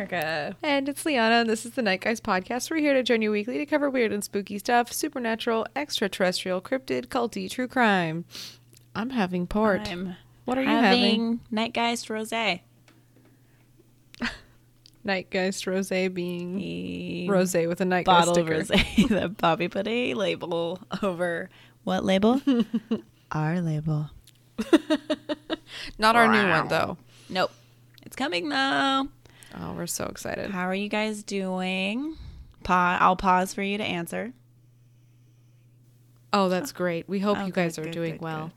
Erica. And it's Liana, and this is the Nightgeist podcast. We're here to join you weekly to cover weird and spooky stuff, supernatural, extraterrestrial, cryptid, culty, true crime. I'm having port. I'm what are you having having? Nightgeist Rosé. Nightgeist Rosé being The rosé with a Nightgeist bottle of sticker. rosé that Bobby put a label over. What label? Our label. Not our new one though. Nope. It's coming though. Oh, we're so excited. How are you guys doing? Pa- I'll pause for you to answer. Oh, that's great. We hope Oh, you guys good, are good, doing good, well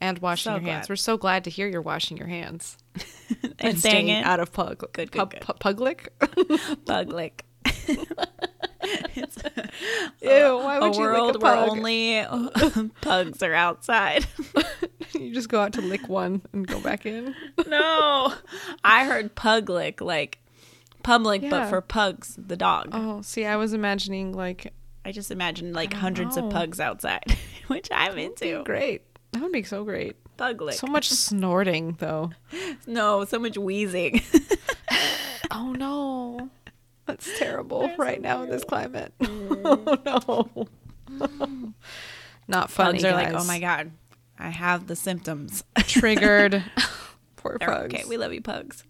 and washing So your hands. glad. We're so glad to hear you're washing your hands And staying staying it out of pug. Good, good, good. pu- Public. bug lick. It's Ew, why a would you world lick a where only pugs are outside. you just go out to lick one and go back in. no, I heard pug lick like public, but for pugs, the dog. Oh, see, I was imagining like I just imagined like hundreds know. of pugs outside, which I'm into. great. That would be so great. Pug lick. So much snorting though. no, so much wheezing. Oh no. That's terrible right now in this climate. Oh no. Not funny. pugs are like, oh my god, I have the symptoms. Triggered. Poor pugs. okay, we love you, pugs.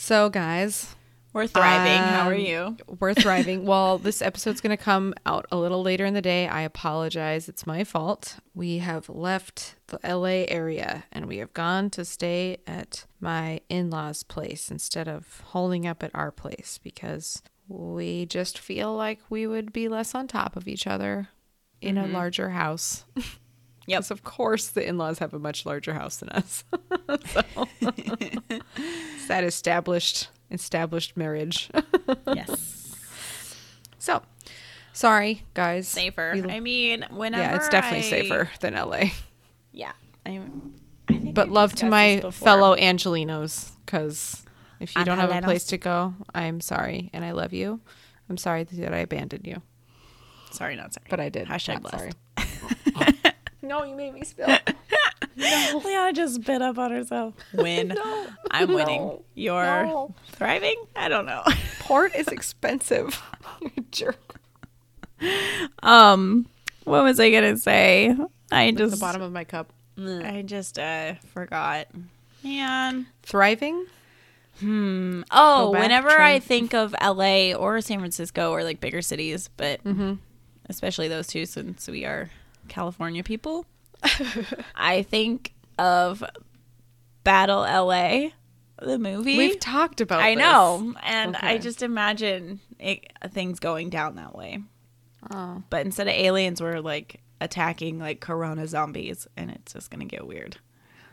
So guys, We're thriving. How are Um, you? we're thriving. well, this episode's going to come out a little later in the day. I apologize. It's my fault. We have left the LA area and we have gone to stay at my in law's place instead of holding up at our place because we just feel like we would be less on top of each other in a larger house. Because, of course, the in laws have a much larger house than us. so, it's that established established marriage. yes. So, sorry, guys. Safer. We- I mean, whenever yeah, it's definitely I- safer than LA. Yeah. I'm, I But love to my fellow Angelenos, because if you don't have a place to go, I'm sorry, and I love you. I'm sorry that I abandoned you, Sorry, not sorry. but I did. Hashtag Not blessed. sorry. No, you made me spill. Leona just bit up on herself. Win. No. I'm winning. No. You're No. thriving? I don't know. Port is expensive. you jerk. Um, what was I gonna say? I Look at the bottom of my cup. I just uh forgot. Man. Thriving. Hmm. Oh, back, whenever try- I think of LA or San Francisco or like bigger cities, but Mm-hmm. especially those two since we are California people, I think of Battle LA, the movie. We've talked about. I this. know, and I just imagine it, things going down that way. Oh. But instead of aliens, we're like attacking like Corona zombies, and it's just gonna get weird.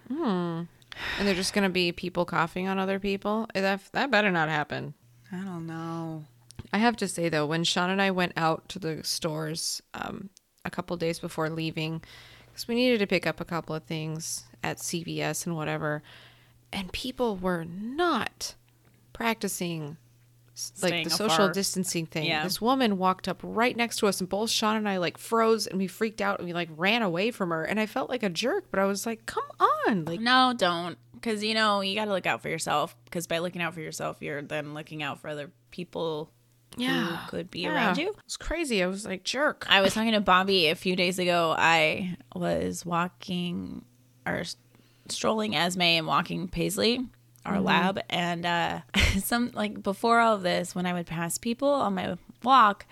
And they're just gonna be people coughing on other people. That that better not happen. I don't know. I have to say though, when Sean and I went out to the stores um, a couple days before leaving, because we needed to pick up a couple of things at CVS and whatever, and people were not practicing s- like Staying the social afar. distancing thing. Yeah. This woman walked up right next to us, and both Sean and I like froze, and we freaked out, and we like ran away from her, and I felt like a jerk, but I was like, "Come on!" Like, No, don't. Because, you know, you got to look out for yourself. Because by looking out for yourself, you're then looking out for other people yeah, who could be yeah. around you. It was crazy. I was like, "Jerk." I was talking to Bobby a few days ago. I was walking or strolling Esme and walking Paisley, our lab. And uh, some, like, before all of this, when I would pass people on my walk,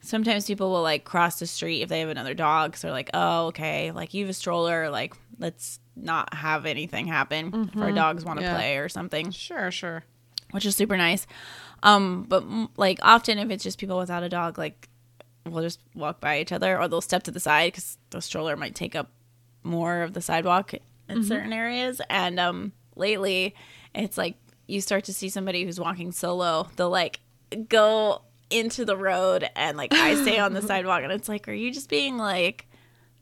sometimes people will like cross the street if they have another dog. So they're like, oh, okay, like you have a stroller, like let's not have anything happen if our dogs want to Yeah. play or something, Sure, sure. Which is super nice. Um, but like often if it's just people without a dog, like we'll just walk by each other or they'll step to the side because the stroller might take up more of the sidewalk in certain areas. And um, lately, it's like you start to see somebody who's walking solo. They'll like go into the road and like I stay on the sidewalk, and it's like, are you just being like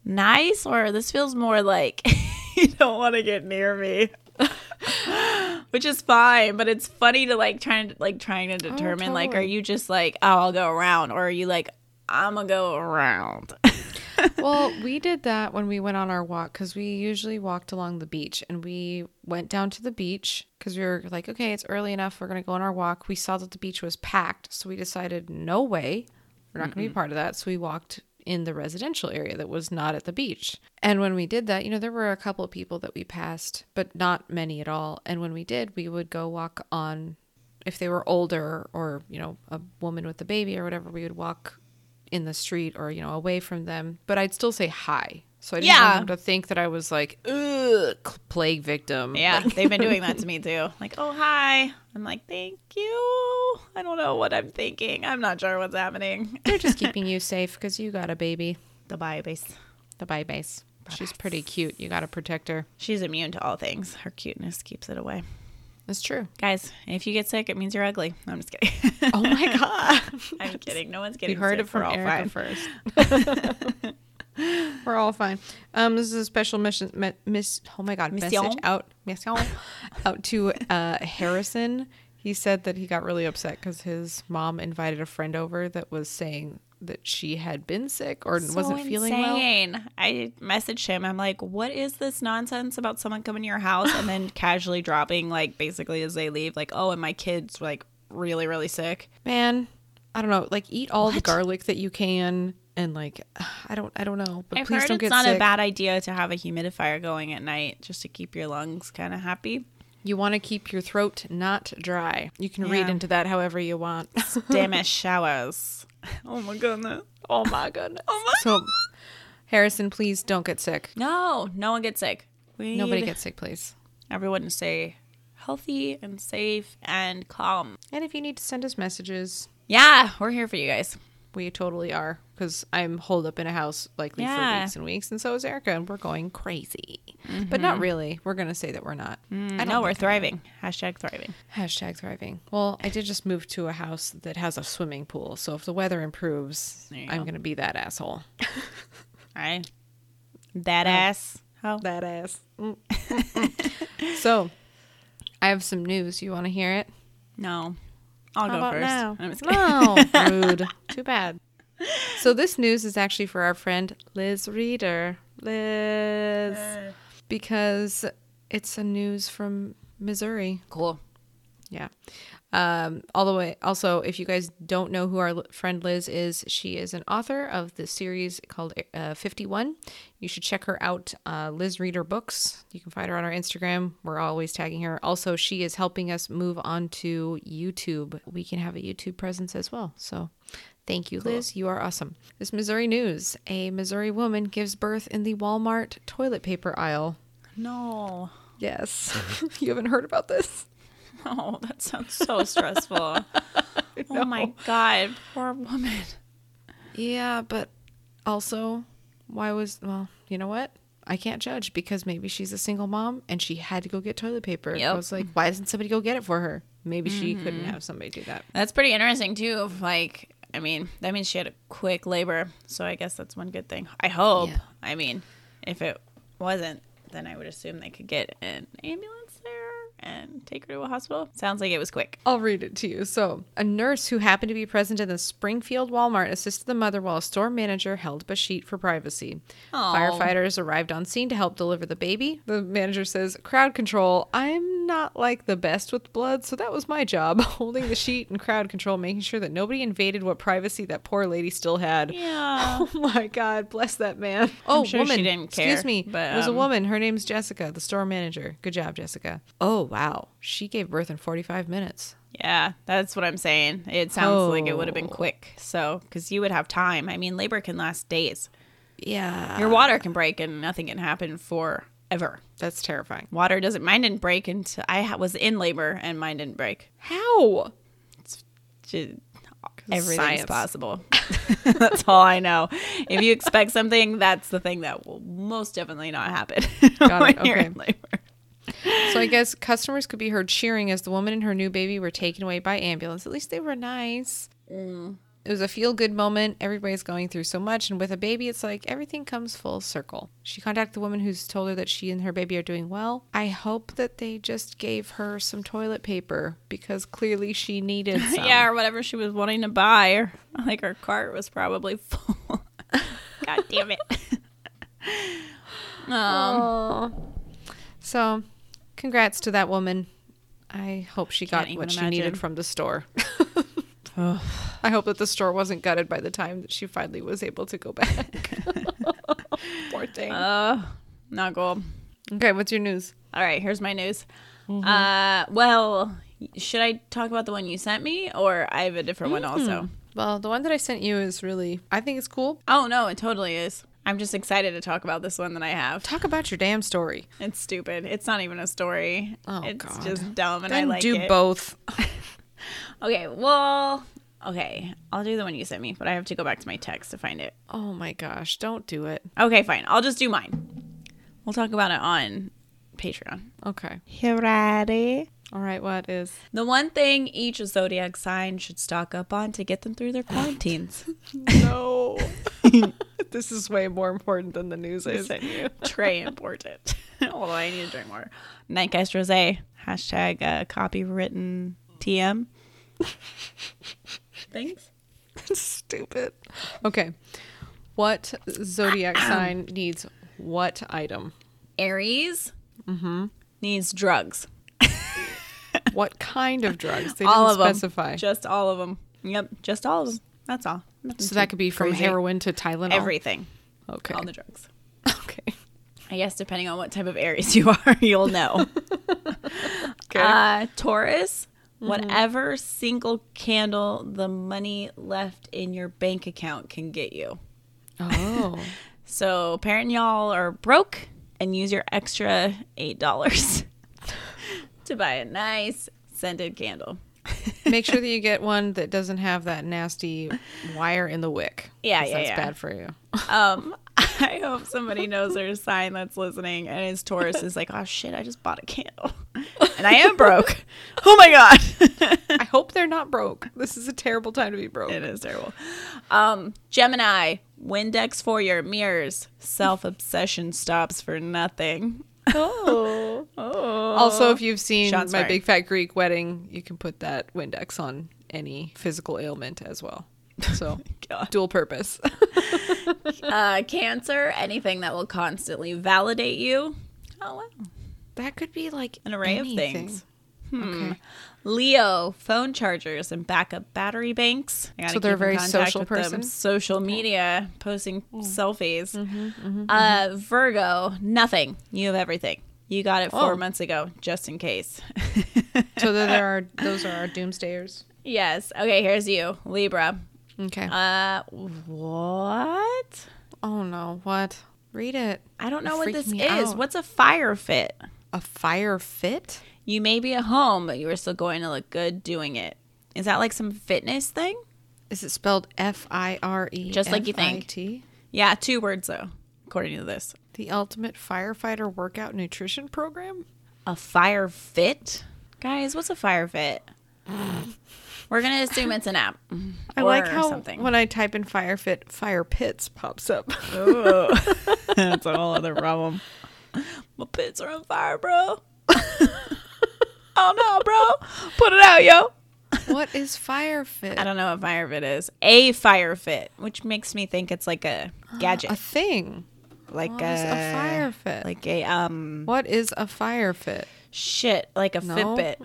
nice, or this feels more like you don't want to get near me? Which is fine, but it's funny to like trying to like trying to oh, determine like, are you just like, oh, I'll go around, or are you like, I'm gonna go around? well, we did that when we went on our walk because we usually walked along the beach and we went down to the beach because we were like, okay, it's early enough. We're to go on our walk. We saw that the beach was packed. So we decided, no way, we're not to be part of that. So we walked in the residential area that was not at the beach. And when we did that, you know, there were a couple of people that we passed, but not many at all. And when we did, we would go walk on, if they were older or, you know, a woman with a baby or whatever, we would walk in the street or, you know, away from them. But I'd still say hi. So I didn't Yeah. want them to think that I was like, ugh, plague victim. Yeah, Like, they've been doing that to me too. Like, oh hi. I'm like, thank you. I don't know what I'm thinking. I'm not sure what's happening. they're just keeping you safe because you got a baby. The babies. The base. She's pretty cute. You got to protect her. She's immune to all things. Her cuteness keeps it away. That's true. Guys, if you get sick, it means you're ugly. I'm just kidding. Oh my God. I'm kidding. No one's getting You heard sick. it from all Erica first. We're all fine. Um, this is a special mission. Me, miss. Oh my God. Mission? Message out. Mission out to uh, Harrison. He said that he got really upset because his mom invited a friend over that was saying that she had been sick or So wasn't feeling well. insane. I messaged him. I'm like, what is this nonsense about someone coming to your house and then casually dropping, like, basically as they leave, like, oh, and my kid's like really, really sick. Man, I don't know. Like, eat all the garlic that you can, and like, I don't, I don't know. But I've please heard don't it's get not sick. a bad idea to have a humidifier going at night just to keep your lungs kind of happy. You want to keep your throat not dry. You can read into that however you want. Damn showers. Oh my goodness. oh my goodness. Oh my. So, Harrison, please don't get sick. No, no one gets sick. We Nobody gets sick, please. everyone stay healthy and safe and calm. And if you need to send us messages, Yeah, we're here for you guys. we totally are. Because I'm holed up in a house likely for weeks and weeks, and so is Erica, and we're going crazy. But not mm-hmm. really. We're going to say that we're not. Mm, I I know we're thriving. Hashtag thriving. Hashtag thriving. Well, I did just move to a house that has a swimming pool, so if the weather improves, I'm go. going to be that asshole. All right. That ass. How? That ass. Mm. so, I have some news. You want to hear it? No. I'll How go first. now? I'm just. No, rude. Too bad. So this news is actually for our friend Liz Reader. Liz, because it's a news from Missouri. Cool. Yeah. Um, all the way. Also, if you guys don't know who our friend Liz is, she is an author of the series called uh, 51. You should check her out, uh, Liz Reader Books. You can find her on our Instagram. We're always tagging her. Also, she is helping us move on to YouTube. We can have a YouTube presence as well. So thank you, Liz. You are awesome. This Missouri news a Missouri woman gives birth in the Walmart toilet paper aisle. No. Yes. you haven't heard about this? Oh, that sounds so stressful. oh my god, poor woman. Yeah, but also, why was well, you know what? I can't judge because maybe she's a single mom and she had to go get toilet paper. I was like, why doesn't somebody go get it for her? Maybe she couldn't mm-hmm. have somebody do that. That's pretty interesting too. Of like, I mean, that means she had a quick labor, so I guess that's one good thing. I hope. Yeah. I mean, if it wasn't, then I would assume they could get an ambulance and take her to a hospital. Sounds like it was quick. I'll read it to you. So, a nurse who happened to be present in the Springfield Walmart assisted the mother while a store manager held a sheet for privacy. Aw. Firefighters arrived on scene to help deliver the baby. The manager says, Crowd control. I'm not like the best with blood, so that was my job holding the sheet and crowd control, making sure that nobody invaded what privacy that poor lady still had. Yeah. Oh my God, bless that man. Oh, sure she woman. didn't Excuse me. but, it was a um, woman. Her name's Jessica, the store manager. Good job, Jessica. Oh, wow. She gave birth in 45 minutes. Yeah, that's what I'm saying. It sounds like it would have been Oh. quick. So, because you would have time. I mean, labor can last days. Yeah. Your water can break and nothing can happen forever. That's terrifying. Water doesn't. Mine didn't break until I was in labor, and mine didn't break. How? It's just, everything's science. possible. that's all I know. If you expect something, that's the thing that will most definitely not happen Got when it, you're in labor. So I guess customers could be heard cheering as the woman and her new baby were taken away by ambulance. At least they were nice. It was a feel good moment. Everybody's going through so much, and with a baby, it's like everything comes full circle. She contacted the woman who's told her that she and her baby are doing well. I hope that they just gave her some toilet paper because clearly she needed some. Yeah, or whatever she was wanting to buy. Or like her cart was probably full. God damn it. Um, So, congrats to that woman. I hope she Can't got what she imagine. needed from the store. I hope that the store wasn't gutted by the time that she finally was able to go back. Poor thing. uh, not gold. okay, what's your news? All right, here's my news. Mm-hmm. Uh, well, should I talk about the one you sent me, or I have a different one Mm-hmm. also? Well, the one that I sent you is really, I think it's cool. Oh no, it totally is. I'm just excited to talk about this one that I have. Talk about your damn story. It's stupid. It's not even a story. Oh, it's God. just dumb, and Then I like do it. both. Okay, well, okay, I'll do the one you sent me, but I have to go back to my text to find it. Oh my gosh, don't do it. Okay, fine. I'll just do mine. We'll talk about it on Patreon. Okay. You ready? All right, what is? The one thing each zodiac sign should stock up on to get them through their quarantines. No. This is way more important than the news I sent you. Trey important. Although I need to drink more. Nightgeist Rosé. Hashtag uh, copywritten TM. Thanks. Stupid. Okay. What zodiac sign needs what item? Aries mm-hmm. needs drugs. What kind of drugs? They all didn't of them. Just all of them. Yep, just all of them. That's all. Nothing so that could be from crazy. heroin to Tylenol. Everything. Okay. All the drugs. okay. I guess depending on what type of Aries you are, you'll know. Okay. Uh, Taurus, whatever single candle the money left in your bank account can get you. oh. So, parent y'all are broke and use your extra $8 to buy a nice scented candle. Make sure that you get one that doesn't have that nasty wire in the wick. Yeah, yeah, That's yeah. bad for you. Um, I hope somebody knows their sign that's listening and his Taurus is like, oh shit, I just bought a candle. And I am broke. Oh my God. I hope they're not broke. This is a terrible time to be broke. It is terrible. Um, Gemini, Windex for your mirrors. Self obsession stops for nothing. Oh. Oh. Also, if you've seen Shots my fired. Big Fat Greek Wedding, you can put that Windex on any physical ailment as well. So, dual purpose. uh, Cancer, anything that will constantly validate you. Oh, wow. that could be like An array of things. Hmm. Okay. Leo, phone chargers and backup battery banks. So they're a very social person? Social media, posting Mm. selfies. Mm-hmm, uh, Virgo, nothing. You have everything. You got it four Oh. months ago, just in case. So there are those are our doomsdayers. yes. Okay, here's you, Libra. Okay. Uh, what? oh no, what? Read it. I don't know You what this is. out. What's a fire fit? A fire fit? You may be at home, but you are still going to look good doing it. Is that like some fitness thing? Is it spelled F I R E? Just like you think. Yeah, two words though, according to this. The ultimate firefighter workout nutrition program? A fire fit? Guys, what's a fire fit? We're gonna assume it's an app. I like how something. when I type in fire fit, fire pits pops up. That's a whole other problem. My pits are on fire, bro. oh no, bro. Put it out, yo. what is fire fit? I don't know what fire fit is. A fire fit, which makes me think it's like a gadget. A thing. like a, a fire fit? Like a um What is a fire fit? shit, like a No. Fitbit.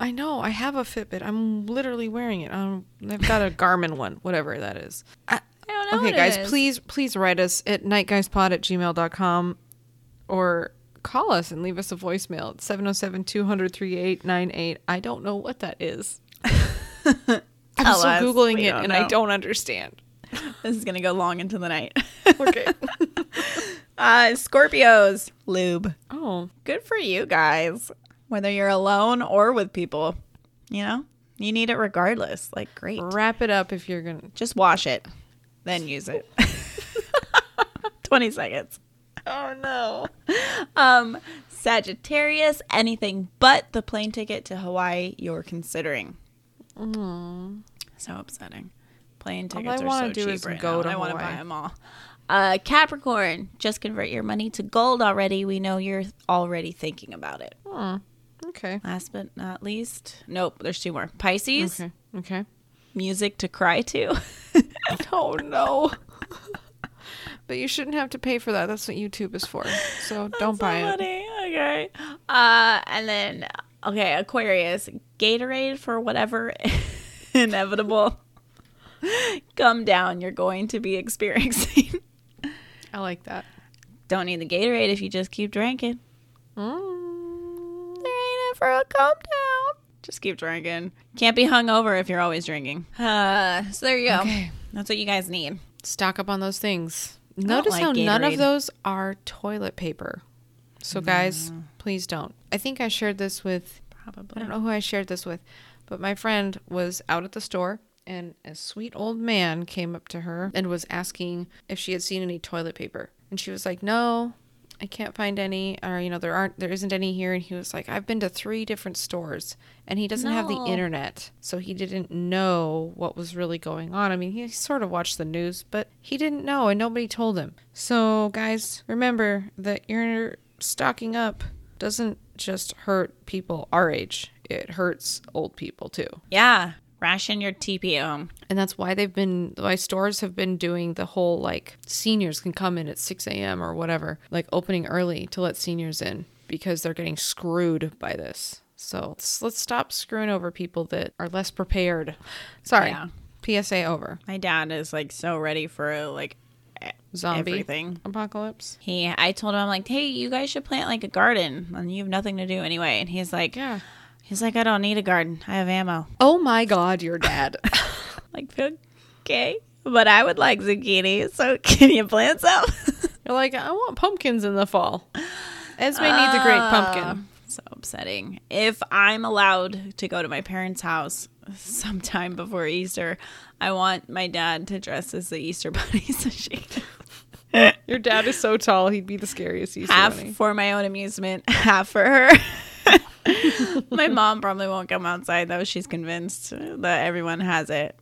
I know. I have a Fitbit. I'm literally wearing it. Um, I've got a Garmin one, whatever that is. I, I don't know. okay, guys, please, please write us at nightgeistpod at gmail.com or call us and leave us a voicemail at 707 200 3898. I don't know what that is. I'm Tell still. Googling it and I don't understand. This is gonna go long into the night. Okay. uh Scorpios. Lube. oh, Good for you guys. Whether you're alone or with people. You know? You need it regardless. Like great. wrap it up if you're going to. Just wash it. Then use it. 20 seconds. Oh, no. Um, Sagittarius, anything but the plane ticket to Hawaii you're considering. So upsetting. Plane tickets All I are wanna so do cheap is right go now. to I want to buy them all. Uh, Capricorn, just convert your money to gold already. We know you're already thinking about it. Hmm. Okay. Last but not least, nope, there's two more. Pisces, Okay. Okay. music to cry to. Oh, no. But you shouldn't have to pay for that. That's what YouTube is for. So don't So buy it. funny. Okay. Uh, and then okay, Aquarius, Gatorade for whatever inevitable come down you're going to be experiencing. I like that. Don't need the Gatorade if you just keep drinking. Mm. There ain't ever a come down. Just keep drinking. Can't be hungover if you're always drinking. Uh, so there you go. Okay. That's what you guys need. Stock up on those things. Notice like how none of those are toilet paper. So guys, please don't. I think I shared this with probably, I don't know who I shared this with, but my friend was out at the store and a sweet old man came up to her and was asking if she had seen any toilet paper. And she was like, "No, I can't find any or you know, there aren't there isn't any here." And he was like, "I've been to 3 different stores." And he doesn't have the internet, so he didn't know what was really going on. I mean, he sort of watched the news, but he didn't know and nobody told him. So, guys, remember that your stocking up doesn't just hurt people our age, it hurts old people too. Yeah. Ration your TP at home. And that's why they've been, why stores have been doing the whole like seniors can come in at 6 a.m. or whatever, like opening early to let seniors in because they're getting screwed by this. So let's, let's stop screwing over people that are less prepared. Sorry. Yeah. PSA over. My dad is like so ready for like Zombie everything. apocalypse. He, I told him, I'm like, hey, you guys should plant like a garden, and you have nothing to do anyway. And he's like, Yeah. He's like, I don't need a garden. I have ammo. Oh my God, your dad. Like, okay, but I would like zucchini. So can you plant some? You're like, I want pumpkins in the fall. Esme needs a great pumpkin. Uh, So upsetting. If I'm allowed to go to my parents' house sometime before Easter, I want my dad to dress as the Easter bunny so she Your dad is so tall, he'd be the scariest Easter half bunny. Half for my own amusement, half for her. my mom probably won't come outside though. She's convinced that everyone has it.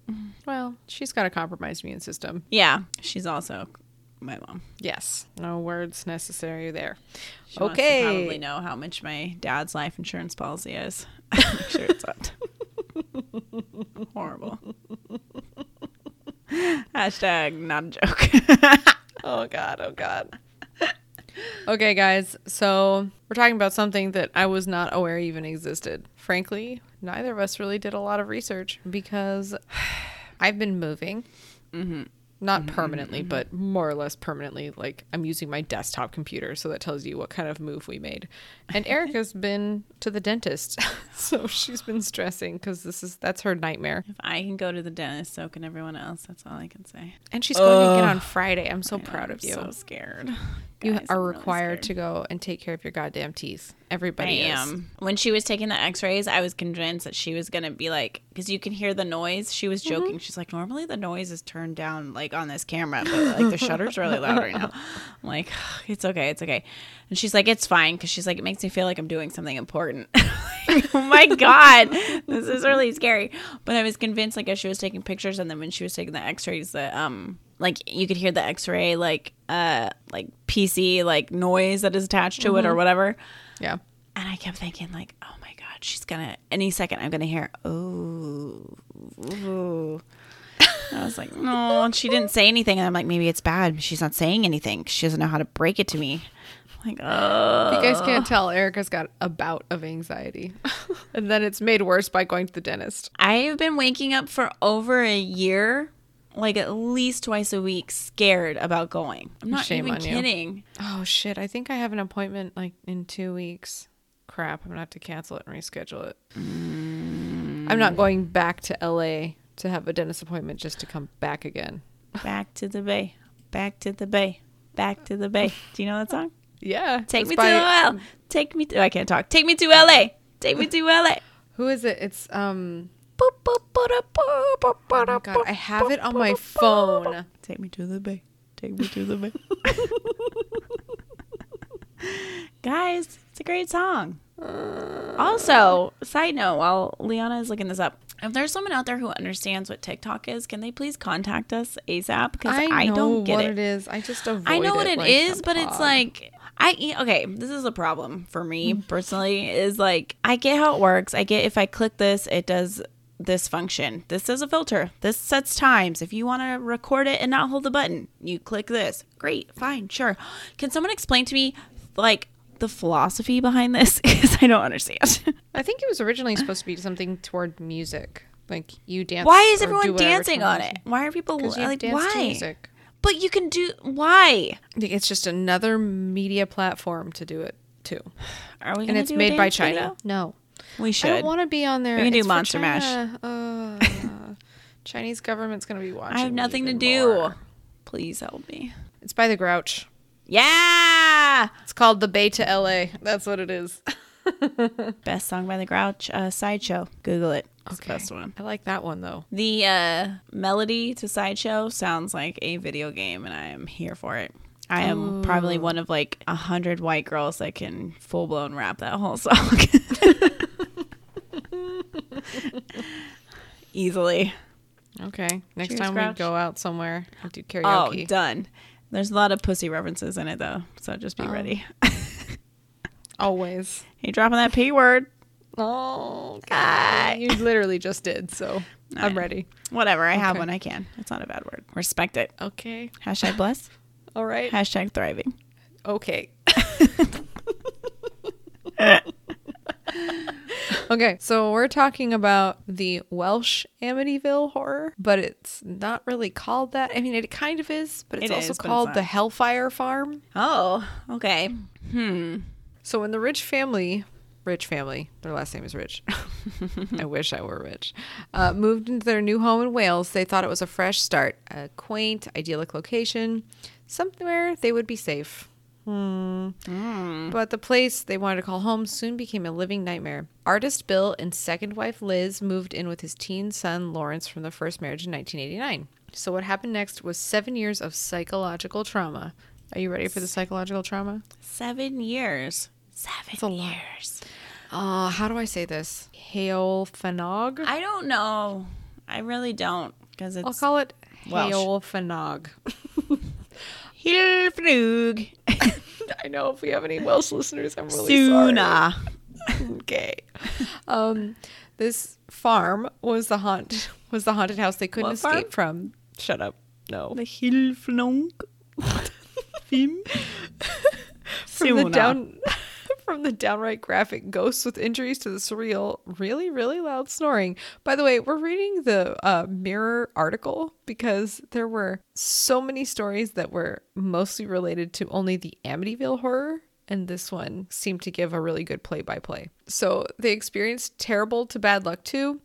Well, she's got a compromised immune system. Yeah, she's also my mom. Yes. No words necessary there. She okay. probably know how much my dad's life insurance policy is. Make sure it's up. Horrible. Hashtag not a joke. Oh god, oh god. Okay, guys. So, we're talking about something that I was not aware even existed. Frankly, neither of us really did a lot of research because I've been moving. Mm-hmm. Not permanently, but more or less permanently. Like I'm using my desktop computer, so that tells you what kind of move we made. And Erica's been to the dentist, so she's been stressing because this is that's her nightmare. if I can go to the dentist, so can everyone else. That's all I can say. And she's going again Ugh. on Friday. I'm so I know, proud I'm of you. So scared. You are required to go and take care of your goddamn teeth. I Everybody is. am. When she was taking the X-rays, I was convinced that she was gonna be like, because you can hear the noise. She was joking. She's like, normally the noise is turned down like on this camera, but like the shutter's really loud right now. I'm like, it's okay, it's okay. And she's like, it's fine, because she's like, it makes me feel like I'm doing something important. Like, oh my god, this is really scary. But I was convinced, like, as she was taking pictures, and then when she was taking the X-rays, that um, like you could hear the X-ray like uh like PC like noise that is attached to it or whatever. Yeah. And I kept thinking, like, oh my God, she's gonna, any second, I'm gonna hear, oh, ooh. I was like, no, and she didn't say anything. And I'm like, maybe it's bad. She's not saying anything. She doesn't know how to break it to me. I'm like, oh. If you guys can't tell, Erica's got a bout of anxiety. and then it's made worse by going to the dentist. I've been waking up for over a year, like at least twice a week, scared about going. I'm not Shame even on you. kidding. Oh shit, I think I have an appointment like in two weeks. Crap, I'm gonna have to cancel it and reschedule it. I'm not going back to LA to have a dentist appointment just to come back again. Back to the bay. Back to the bay. Back to the bay. Do you know that song? Yeah. Take me by- to L. Take me to. I can't talk. Take me to LA. Take me to LA. Who is it? It's um Oh my god, I have it on my phone. Take me to the bay. Take me to the bay. Guys, it's a great song. Uh. Also, side note, while Liana is looking this up, if there's someone out there who understands what TikTok is, can they please contact us ASAP? Because I, I, don't get what it. it is. I just avoid I know what it it like is, but it's like I okay, this is a problem for me mm. personally is like I get how it works. I get if I click this, it does this function. This is a filter. This sets times. If you want to record it and not hold the button, you click this. Great, fine, sure. Can someone explain to me, like, the philosophy behind this? Because I don't understand. I think it was originally supposed to be something toward music. Like you dance. why is everyone dancing on it? Why are people like, why? music. But you can do, why? I think it's just another media platform to do it too. Are we And it's made by China. video? No. We I should. don't want to be on there. We can do It's for Monster Mash. Uh, Chinese government's going to be watching. I have nothing to do. more. Please help me. It's by the Grouch. Yeah. It's called The Bay to LA. That's what it is. Best song by the Grouch, uh, Sideshow. Google it. It's the Okay. best one. I like that one though. The uh, melody to Sideshow sounds like a video game, and I am here for it. I am probably one of like a hundred white girls that can full blown rap that whole song easily. Okay. Next Cheers, time Grouch. we go out somewhere and do Oh, karaoke. done. There's a lot of pussy references in it though, so just be Oh. ready. Always. you dropping that p word? Oh, God. you literally just did. So I'm ready. Whatever. I have Okay. one. I can. It's not a bad word. Respect it. Okay. Hashtag bless. All right. Hashtag thriving. Okay. okay, so we're talking about the Welsh Amityville horror, but it's not really called that. I mean, it kind of is, but it's It also is, but it's called the Hellfire Farm. Oh, okay. Hmm. So when the rich family, rich family, their last name is Rich. I wish I were rich. Uh, moved into their new home in Wales, they thought it was a fresh start, a quaint, idyllic location, somewhere they would be safe. Hmm. But the place they wanted to call home soon became a living nightmare. Artist Bill and second wife Liz moved in with his teen son Lawrence from the first marriage in 1989. So what happened next was seven years of psychological trauma. Are you ready for the psychological trauma? Seven years. Seven a lot. years. Uh, how do I say this? Hail Fanog? I don't know. I really don't because it's I'll call it. Hail Fanog. Hilfnug. I know if we have any Welsh listeners, I'm really sorry. Suna. Okay. Um, this farm was the haunt was the haunted house they couldn't What escape farm? from. Shut up. No. The Hilfnung. Film. From the down from the downright graphic ghosts with injuries to the surreal, really, really loud snoring. By the way, we're reading the uh, Mirror article because there were so many stories that were mostly related to only the Amityville horror. And this one seemed to give a really good play by play. So they experienced terrible to bad luck too.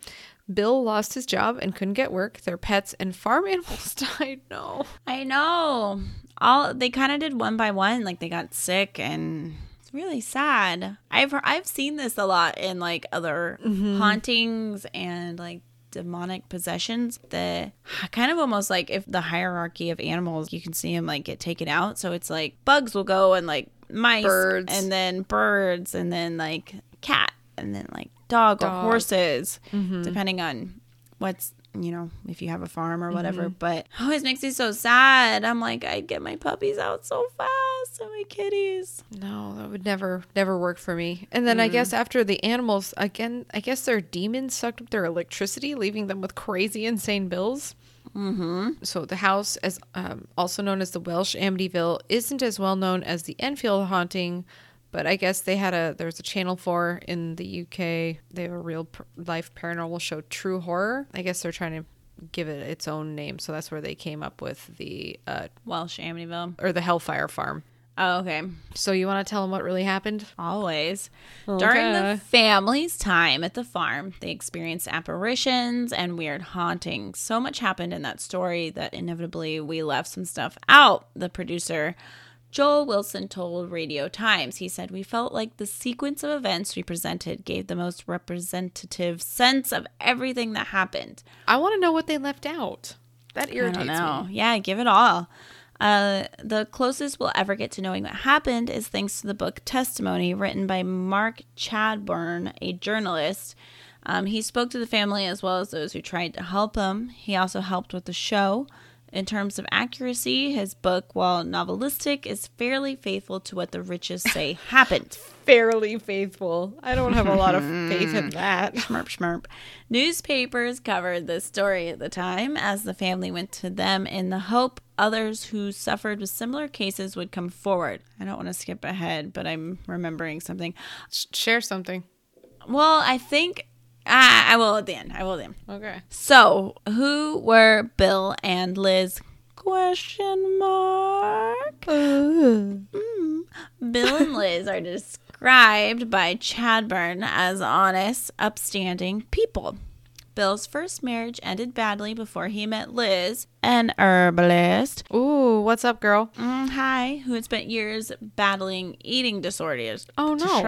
Bill lost his job and couldn't get work. Their pets and farm animals died. No. I know. All they kind of did one by one. Like they got sick, and really sad. I've I've seen this a lot in like other mm-hmm. hauntings and like demonic possessions. The kind of almost like if the hierarchy of animals, you can see them like get taken out. So it's like bugs will go and like mice, Birds. and then birds, and then like cat, and then like dog, or Dog. horses, mm-hmm. depending on what's you know if you have a farm or whatever but it always makes me so sad i'm like i'd get my puppies out so fast and my kitties No, that would never never work for me. And then I guess after the animals again, I guess their demons sucked up their electricity, leaving them with crazy, insane bills. Mm-hmm. So the house, as um, also known as the Welsh Amityville, isn't as well known as the Enfield haunting. But I guess they had a there's a channel four in the UK. They have a real life paranormal show, True Horror. I guess they're trying to give it its own name, so that's where they came up with the uh, welsh amityville or the Hellfire Farm. oh okay So you want to tell them what really happened? always during the family's time at the farm they experienced apparitions and weird hauntings so much happened in that story that inevitably we left some stuff out the producer Joel Wilson told Radio Times. He said, We felt like the sequence of events we presented gave the most representative sense of everything that happened. I want to know what they left out. That I irritates don't know. me. Yeah, give it all. Uh, the closest we'll ever get to knowing what happened is thanks to the book Testimony, written by Mark Chadbourn, a journalist. Um, he spoke to the family as well as those who tried to help him. He also helped with the show In terms of accuracy, his book, while novelistic, is fairly faithful to what the riches say happened. Fairly faithful. I don't have a lot of faith in that. Schmerp, schmerp. Newspapers covered this story at the time as the family went to them in the hope others who suffered with similar cases would come forward. I don't want to skip ahead, but I'm remembering something. Share something. Well, I think ah, I will at the end. I will at the end. Okay. So, who were Bill and Liz? Question mark. Mm. Bill and Liz are described by Chadbourn as honest, upstanding people. Bill's first marriage ended badly before he met Liz, an herbalist. Ooh, what's up, girl? Mm, hi, who had spent years battling eating disorders. Oh no.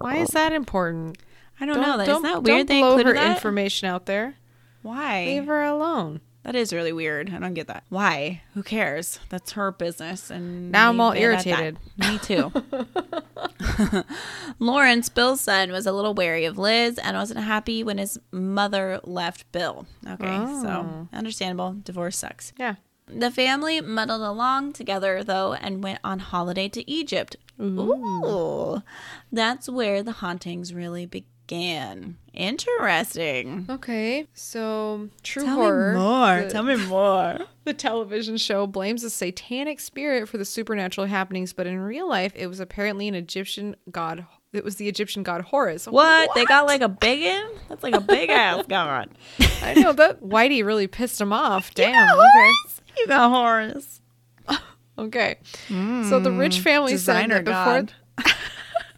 Why is that important? I don't, know. That, isn't that don't weird? They blow her that? information out there. Why? Leave her alone. That is really weird. I don't get that. Why? Who cares? That's her business. And Now I'm all irritated. Me too. Lawrence, Bill's son, was a little wary of Liz and wasn't happy when his mother left Bill. Okay, Oh. so understandable. Divorce sucks. Yeah. The family muddled along together, though, and went on holiday to Egypt. Ooh. That's where the hauntings really began. Interesting. Okay. So, True horror. Tell Horror. me more. the- Tell me more. The television show blames a satanic spirit for the supernatural happenings, but in real life, it was apparently an Egyptian god. It was the Egyptian god Horus. What? They got like a big one? That's like a big ass god. I know that Whitey really pissed him off. Damn. got Okay. Horus. You got Horus. Okay. so the rich mm, family said designer that before god.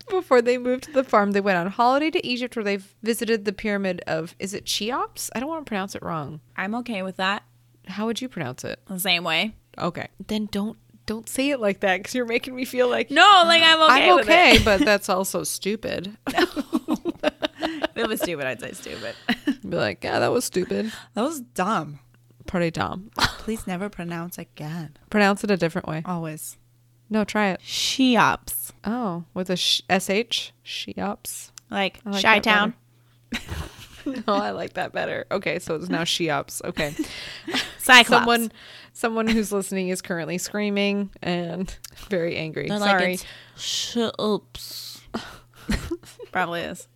Before they moved to the farm, they went on holiday to Egypt where they visited the pyramid of is it Cheops? I don't want to pronounce it wrong. I'm okay with that. How would you pronounce it? The same way. Okay. Then don't don't say it like that because you're making me feel like No, like I'm okay. I'm with okay, it. but that's also stupid. if it was stupid, I'd say stupid. Be like, yeah, that was stupid. That was dumb. Pretty dumb. Please never pronounce again. Pronounce it a different way. Always. No, try it. Cheops. Oh, with a sh- sh. Cheops. Like, I like Chi Town. no, I like that better. Okay, so it's now Cheops. Okay. Cyclops. someone someone who's listening is currently screaming and very angry. They're Sorry. like, it's Cheops. Probably is.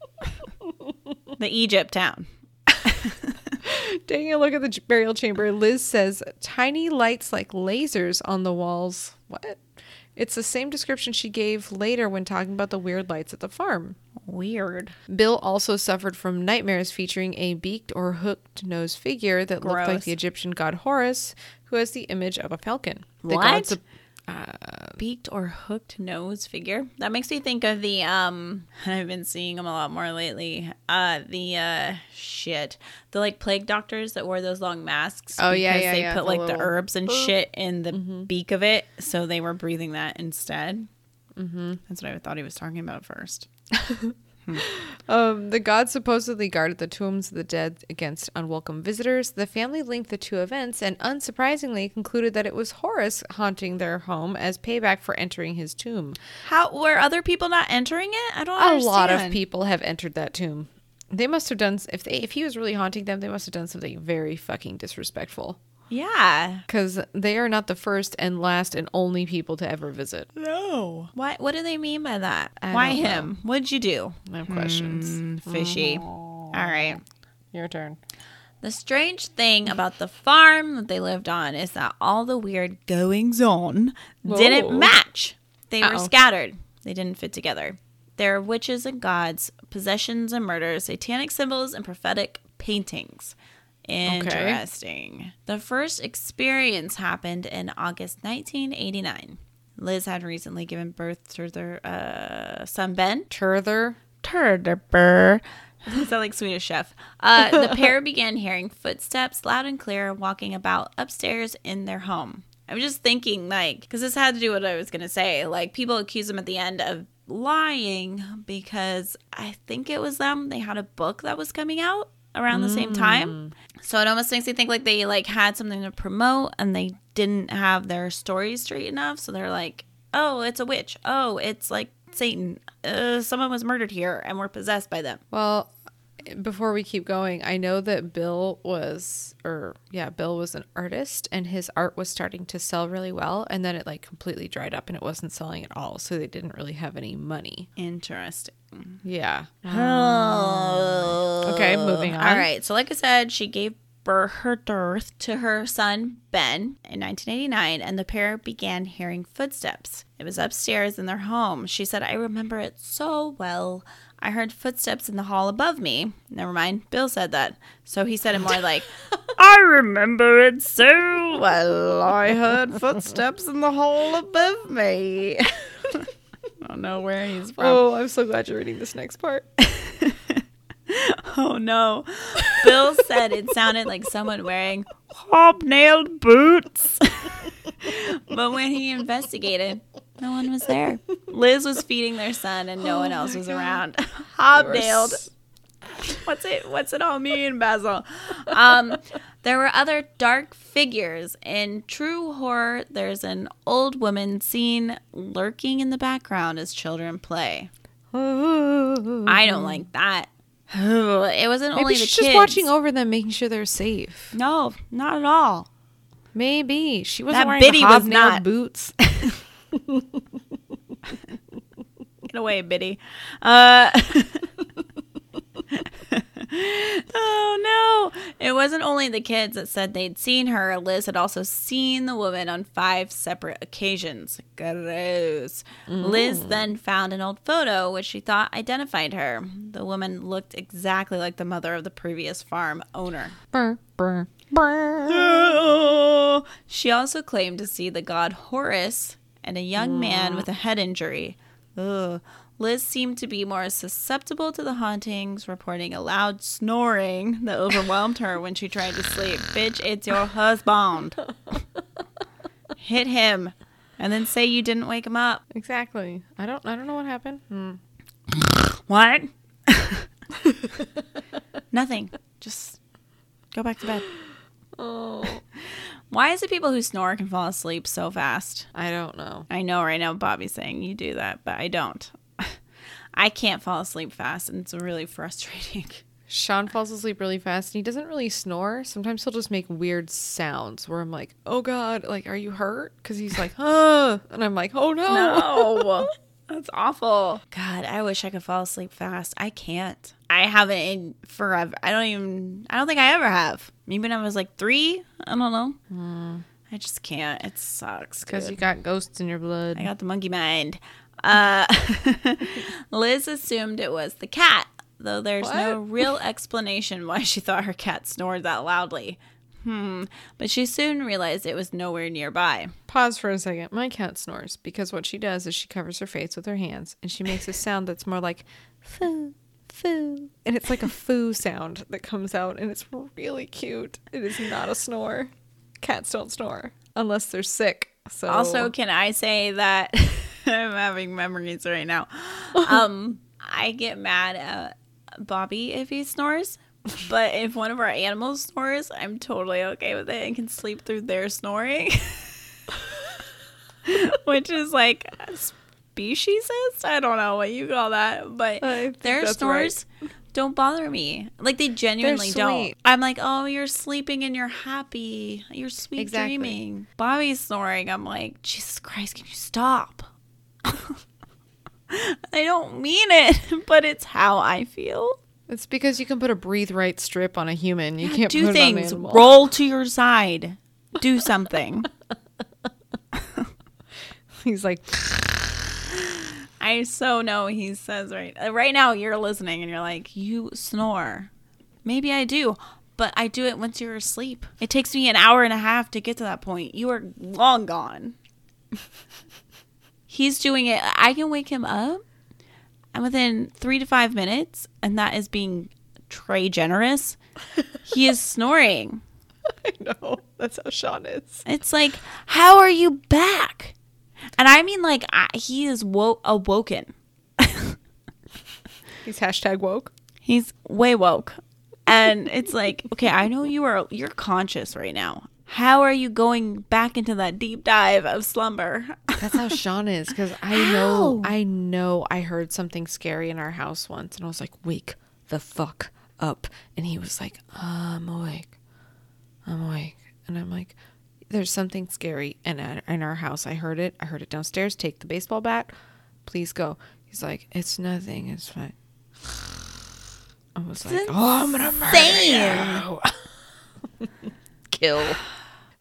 the Egypt town. Taking a look at the burial chamber, Liz says tiny lights like lasers on the walls. What? It's the same description she gave later when talking about the weird lights at the farm. Weird. Bill also suffered from nightmares featuring a beaked or hooked nose figure that looked like the Egyptian god Horus, who has the image of a falcon. The What? gods of- beaked or hooked nose figure. That makes me think of the um I've been seeing them a lot more lately. Uh the uh shit. The like plague doctors that wore those long masks Oh, yeah, because yeah, they yeah, put the like the herbs and shit in the beak of it, so they were breathing that instead. Mm-hmm. That's what I thought he was talking about first. Um, the gods supposedly guarded the tombs of the dead against unwelcome visitors. The family linked the two events and, unsurprisingly, concluded that it was Horus haunting their home as payback for entering his tomb. How were other people not entering it? I don't A understand. lot of people have entered that tomb. They must have done if they if he was really haunting them, they must have done something very fucking disrespectful. Yeah. Because they are not the first and last and only people to ever visit. No. Why what do they mean by that? I Why don't know. him? What'd you do? I have questions. Mm, fishy. All right. Your turn. The strange thing about the farm that they lived on is that all the weird goings on didn't match. They were Uh-oh. scattered. They didn't fit together. There are witches and gods, possessions and murders, satanic symbols, and prophetic paintings. Interesting. The first experience happened in August 1989. Liz had recently given birth to their uh, son Ben. Turther. Turderber. Is that like Swedish chef? Uh, the pair began hearing footsteps loud and clear walking about upstairs in their home. I'm just thinking, like, because this had to do with what I was going to say. Like, people accuse them at the end of lying because I think it was them. They had a book that was coming out around the same time. So it almost makes me think like they like had something to promote and they didn't have their stories straight enough. So they're like, oh, it's a witch. Oh, it's like Satan. Uh, someone was murdered here and we're possessed by them. Well, before we keep going, I know that Bill was, or yeah, Bill was an artist and his art was starting to sell really well. And then it like completely dried up and it wasn't selling at all. So they didn't really have any money. Interesting. Yeah. Oh. Okay, moving on. All right. So, like I said, she gave birth, her birth to her son Ben in 1989, and the pair began hearing footsteps. It was upstairs in their home. She said, "I remember it so well." I heard footsteps in the hall above me. Never mind. Bill said that. So he said it more like, I remember it so well. I heard footsteps in the hall above me. I don't know where he's from. Oh, I'm so glad you're reading this next part. Oh no. Bill said it sounded like someone wearing hobnailed boots. but when he investigated, no one was there. Liz was feeding their son and no one else was around. Hobnailed. What's it what's it all mean, Basil? Um there were other dark figures. In true horror, there's an old woman seen lurking in the background as children play. I don't like that. It wasn't Maybe only the she's kids. just watching over them, making sure they're safe. No, not at all. Maybe she wasn't That wearing Biddy was not. boots. Get away, Biddy. Uh, oh no! It wasn't only the kids that said they'd seen her. Liz had also seen the woman on five separate occasions. Gross. Liz then found an old photo which she thought identified her. The woman looked exactly like the mother of the previous farm owner. Brr, brr, brr. She also claimed to see the god Horus and a young man with a head injury. Ugh. Liz seemed to be more susceptible to the hauntings, reporting a loud snoring that overwhelmed her when she tried to sleep. Bitch, it's your husband. Hit him and then say you didn't wake him up. Exactly. I don't. I don't know what happened. Hmm. What? Nothing. Just go back to bed. Oh, Why is it people who snore can fall asleep so fast? I don't know. I know right now Bobby's saying you do that, but I don't. I can't fall asleep fast and it's really frustrating. Sean falls asleep really fast and he doesn't really snore. Sometimes he'll just make weird sounds where I'm like, "Oh God, like, are you hurt?" Because he's like, "Huh," and I'm like, "Oh no." No. That's awful. God, I wish I could fall asleep fast. I can't. I haven't in forever. I don't even I don't think I ever have. Maybe when I was like 3, I don't know. I just can't. It sucks. Because you got ghosts in your blood. I got the monkey mind. Uh, Liz assumed it was the cat, though there's no real explanation why she thought her cat snored that loudly. Hmm. But she soon realized it was nowhere nearby. Pause for a second. My cat snores because what she does is she covers her face with her hands and she makes a sound that's more like foo, foo. And it's like a foo sound that comes out and it's really cute. It is not a snore. Cats don't snore unless they're sick. So Also, can I say that I'm having memories right now? Um, I get mad at Bobby if he snores, but if one of our animals snores, I'm totally okay with it and can sleep through their snoring, which is like speciesist. I don't know what you call that, but their snores. Don't bother me. Like they genuinely don't. I'm like, oh, you're sleeping and you're happy. You're sweet Exactly. dreaming. Bobby's snoring. I'm like, Jesus Christ, can you stop? I don't mean it, but it's how I feel. it's because you can put a breathe right strip on a human. You can't Do put it on an things. Roll to your side. Do something. He's like, I so know he says right uh, right now. You're listening and you're like, you snore. Maybe I do, but I do it once you're asleep. It takes me an hour and a half to get to that point. You are long gone. He's doing it. I can wake him up, and within three to five minutes, and that is being Trey generous. He is snoring. I know. That's how Sean is. It's like, how are you back? And I mean, like, I, he is wo- awoken. He's hashtag woke. He's way woke. And it's like, okay, I know you are you're conscious right now. How are you going back into that deep dive of slumber? That's how Sean is because I know, I know I heard something scary in our house once and I was like, wake the fuck up. And he was like, I'm awake. I'm awake. And I'm like, there's something scary. At, in our house, I heard it. I heard it downstairs. Take the baseball bat. Please go. He's like, it's nothing. It's fine. I was like, oh, I'm to murder you. Kill.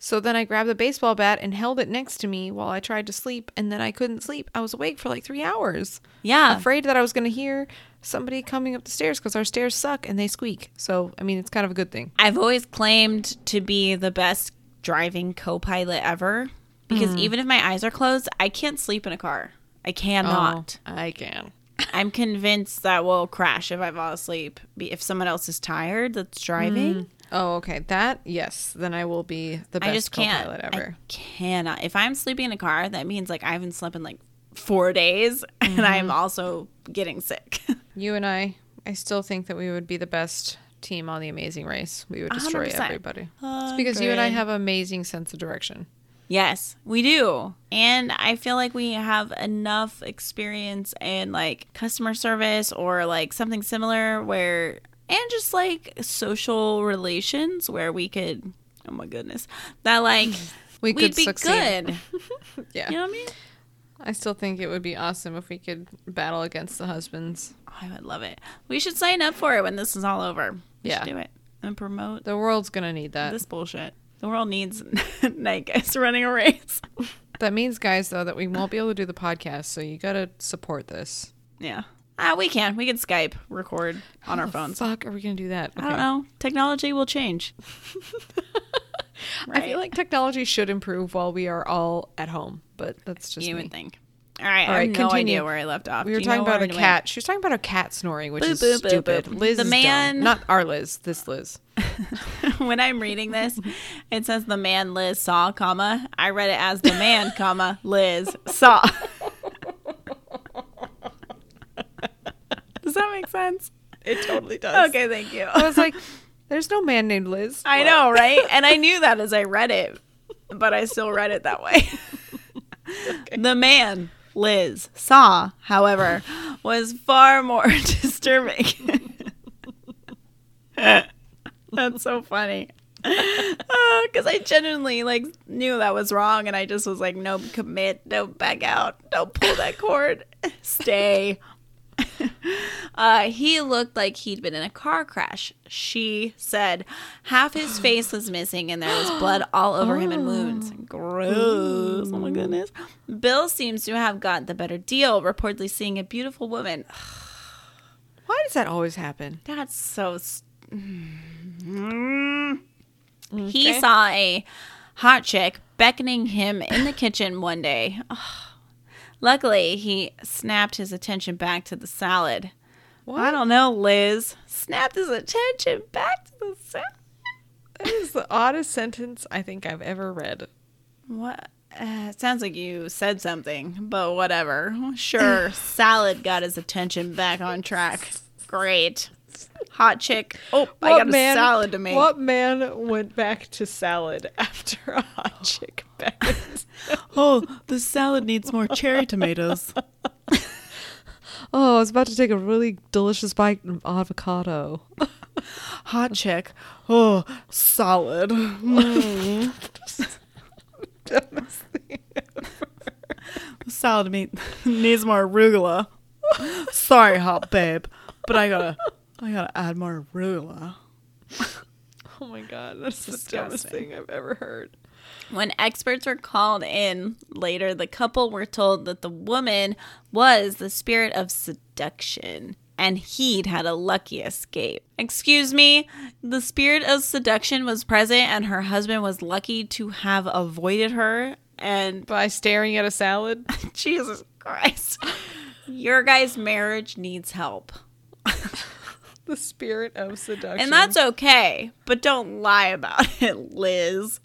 So then I grabbed the baseball bat and held it next to me while I tried to sleep, and then I couldn't sleep. I was awake for like three hours, Yeah. afraid that I was going to hear somebody coming up the stairs because our stairs suck and they squeak. So, I mean, it's kind of a good thing. I've always claimed to be the best driving co-pilot ever because Mm. even if my eyes are closed, I can't sleep in a car. I cannot. Oh, I can. I'm convinced that we'll crash if I fall asleep. If someone else is tired that's driving, Oh, okay. That, yes. Then I will be the best I just can't. co-pilot I ever. cannot. If I'm sleeping in a car, that means like I haven't slept in like four days, and Mm-hmm. I'm also getting sick. You and I, I still think that we would be the best team on the Amazing Race. We would destroy 100%. everybody. It's because you and I have amazing sense of direction. Yes, we do. And I feel like we have enough experience in like customer service or like something similar where, and just like social relations where we could, oh my goodness, that like We we'd could be succeed. good. Yeah. You know what I mean? I still think it would be awesome if we could battle against the husbands. Oh, I would love it. We should sign up for it when this is all over. We Yeah. do it and promote The world's gonna need that. this bullshit. The world needs Nightgeist running a race. That means, guys, though, that we won't be able to do the podcast, so you gotta support this. Yeah. Ah, we can. We can Skype record on our How the phones. Fuck, are we gonna do that? I don't know. Technology will change. I feel like technology should improve while we are all at home, but that's just you me. would think. All right, All I right, have no continue. idea where I left off. We were talking about a I cat. She was talking about a cat snoring, which is stupid. Liz The man- dumb. not our Liz. This Liz. when I'm reading this, it says the man Liz saw, comma. I read it as the man, comma Liz saw. Does that make sense? It totally does. Okay, thank you. I was like, "There's no man named Liz." I know, right? And I knew that as I read it, but I still read it that way. The man Liz saw, however, was far more disturbing. That's so funny. Uh, because I genuinely like knew that was wrong, and I just was like, "No, commit, don't back out, don't pull that cord, stay." Uh, he looked like he'd been in a car crash. She said half his face was missing and there was blood all over him and wounds. Gross. Oh my goodness. Bill seems to have got the better deal, reportedly seeing a beautiful woman. Why does that always happen? That's so. s- Mm. He saw a hot chick beckoning him in the kitchen one day. Luckily, he snapped his attention back to the salad. What? I don't know, Liz. Snapped his attention back to the salad. That is the oddest sentence I think I've ever read. What? Uh, it sounds like you said something, but whatever. Sure, salad got his attention back on track. Great. Hot chick. Oh, I got a salad to make. What man went back to salad after a hot chick beckons? Oh, the salad needs more cherry tomatoes. Oh, I was about to take a really delicious bite of avocado. Hot chick. Oh, solid. Mm. Dumbest thing. salad meat needs more arugula. Sorry, hot babe, but I gotta, I gotta add more arugula. Oh my god, that's the dumbest thing I've ever heard. When experts were called in later, the couple were told that the woman was the spirit of seduction and he'd had a lucky escape. Excuse me, the spirit of seduction was present and her husband was lucky to have avoided her. And By staring at a salad? Jesus Christ, your guy's marriage needs help. the spirit of seduction. And that's okay, but don't lie about it, Liz.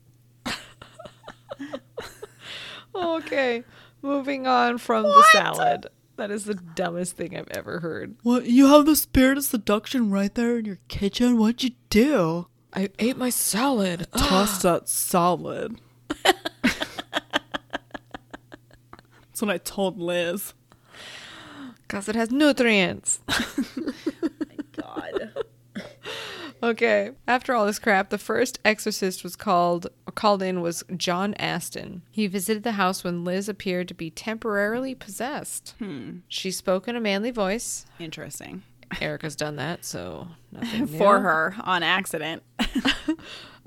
okay. Moving on from the salad. That is the dumbest thing I've ever heard. What? You have the spirit of seduction right there in your kitchen? What'd you do? I ate my salad. Toss that salad. That's what I told Liz. Because it has nutrients. God. Okay. After all this crap, the first exorcist was called called in was John Aston. He visited the house when Liz appeared to be temporarily possessed. She spoke in a manly voice. Interesting. Erica's done that, so nothing new. For her on accident.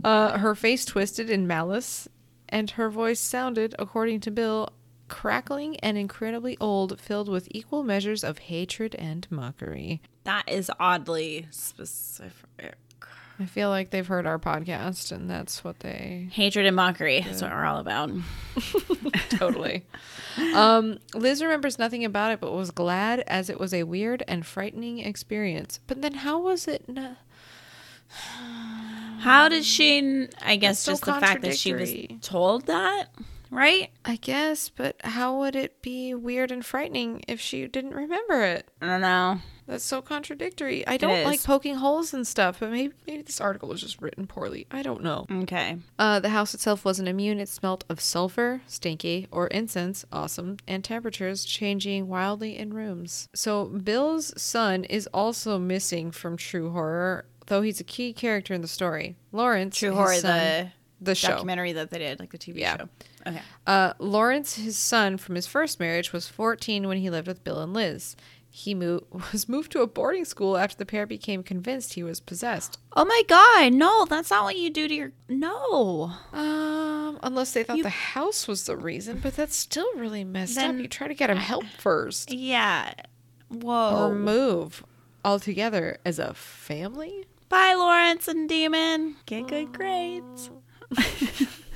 Uh, her face twisted in malice, and her voice sounded, according to Bill, crackling and incredibly old, filled with equal measures of hatred and mockery. That is oddly specific. I feel like they've heard our podcast, and that's what they Hatred and mockery. That's what we're all about. totally. um, Liz remembers nothing about it, but was glad as it was a weird and frightening experience. But then, how was it? N- How did she? I guess so just the fact that she was told that, right? I guess, but how would it be weird and frightening if she didn't remember it? I don't know. That's so contradictory. I don't like poking holes and stuff, but maybe maybe this article was just written poorly. I don't know. Okay. Uh, the house itself wasn't immune. It smelt of sulfur, stinky, or incense, awesome, and temperatures changing wildly in rooms. So Bill's son is also missing from True Horror, though he's a key character in the story. Lawrence, True horror, son- the the show. documentary that they did, like the TV Yeah. show. Okay. Uh, Lawrence, his son from his first marriage, was 14 when he lived with Bill and Liz. He mo- was moved to a boarding school after the pair became convinced he was possessed. Oh my god, no, that's not what you do to your no. Um, unless they thought the house was the reason, but that's still really messed up. Then- You try to get him help first, Yeah. Whoa. or move altogether as a family. Bye, Lawrence and Demon. Get good grades.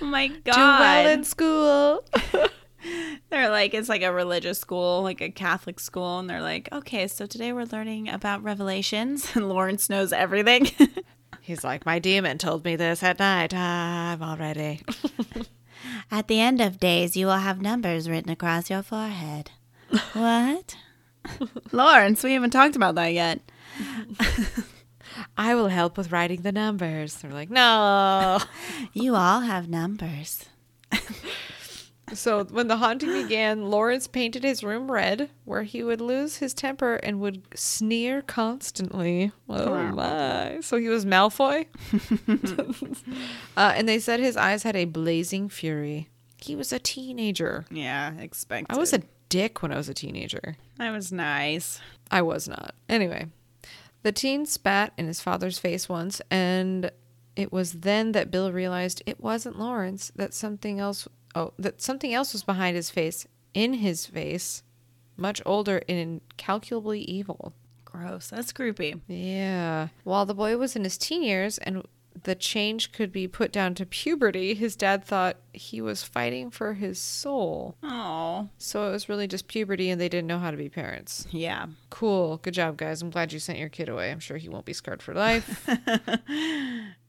oh my god. Do well in school. They're like, it's like a religious school, like a Catholic school. And they're like, okay, so today we're learning about Revelations. And Lawrence knows everything. He's like, my demon told me this at night time already. At the end of days, you will have numbers written across your forehead. what? Lawrence, we haven't talked about that yet. I will help with writing the numbers. They're like, no. You all have numbers. So when the haunting began, Lawrence painted his room red, where he would lose his temper and would sneer constantly. Oh my! So he was Malfoy. uh, and they said his eyes had a blazing fury. He was a teenager. Yeah, expected. I was a dick when I was a teenager. I was nice. I was not. Anyway, the teen spat in his father's face once, and it was then that Bill realized it wasn't Lawrence. That something else. Oh, that something else was behind his face, in his face, much older and incalculably evil. Gross. That's creepy. Yeah. While the boy was in his teen years and the change could be put down to puberty, his dad thought he was fighting for his soul. Oh. So it was really just puberty and they didn't know how to be parents. Yeah. Cool. Good job, guys. I'm glad you sent your kid away. I'm sure he won't be scarred for life.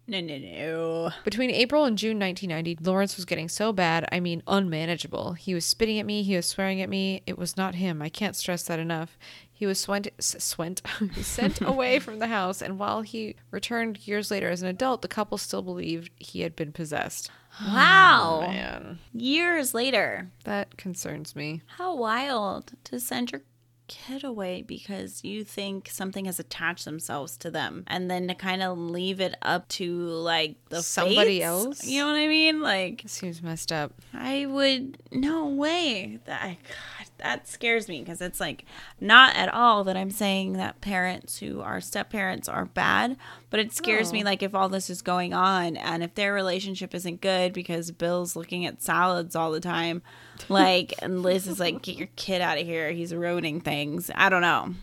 No, no, no. Between April and June 1990, Lawrence was getting so bad, I mean unmanageable. He was spitting at me, he was swearing at me. It was not him. I can't stress that enough. He was swent, swent, sent away from the house, and while he returned years later as an adult, the couple still believed he had been possessed. Wow. Oh, man, Years later. that concerns me. How wild to send your kid away because you think something has attached themselves to them and then to kind of leave it up to like the Somebody fates. else? You know what I mean? Like Seems messed up. I would no way. That i God, that scares me because it's like not at all that I'm saying that parents who are step parents are bad, but it scares me like if all this is going on and if their relationship isn't good because Bill's looking at salads all the time, like and Liz is like, get your kid out of here. He's ruining things. I don't know.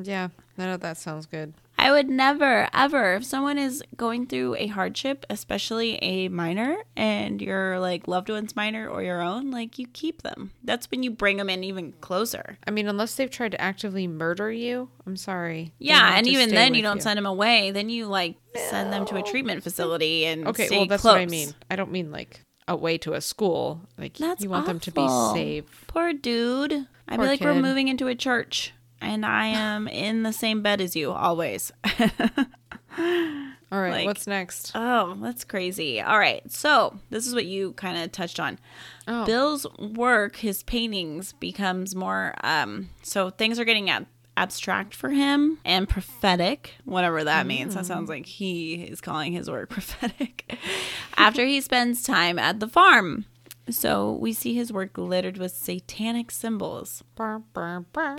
Yeah, none of that sounds good. I would never, ever, if someone is going through a hardship, especially a minor, and your like loved one's minor or your own, like you keep them. That's when you bring them in even closer. I mean, unless they've tried to actively murder you, I'm sorry. Yeah, and even then you don't send them away. Then you like send them to a treatment facility and Okay, well, that's close. what I mean. I don't mean like away to a school. Like That's you want them to be awful. safe. Poor dude. I'd Poor be like, we're moving into a church, and I am in the same bed as you always. All right, Like- what's next? Oh, that's crazy. All right. So, this is what you kind of touched on. Oh. Bill's work, his paintings becomes more um so things are getting out abstract for him and prophetic, whatever that means. That sounds like he is calling his work prophetic. After he spends time at the farm. So we see his work littered with satanic symbols. Brr, brr, brr.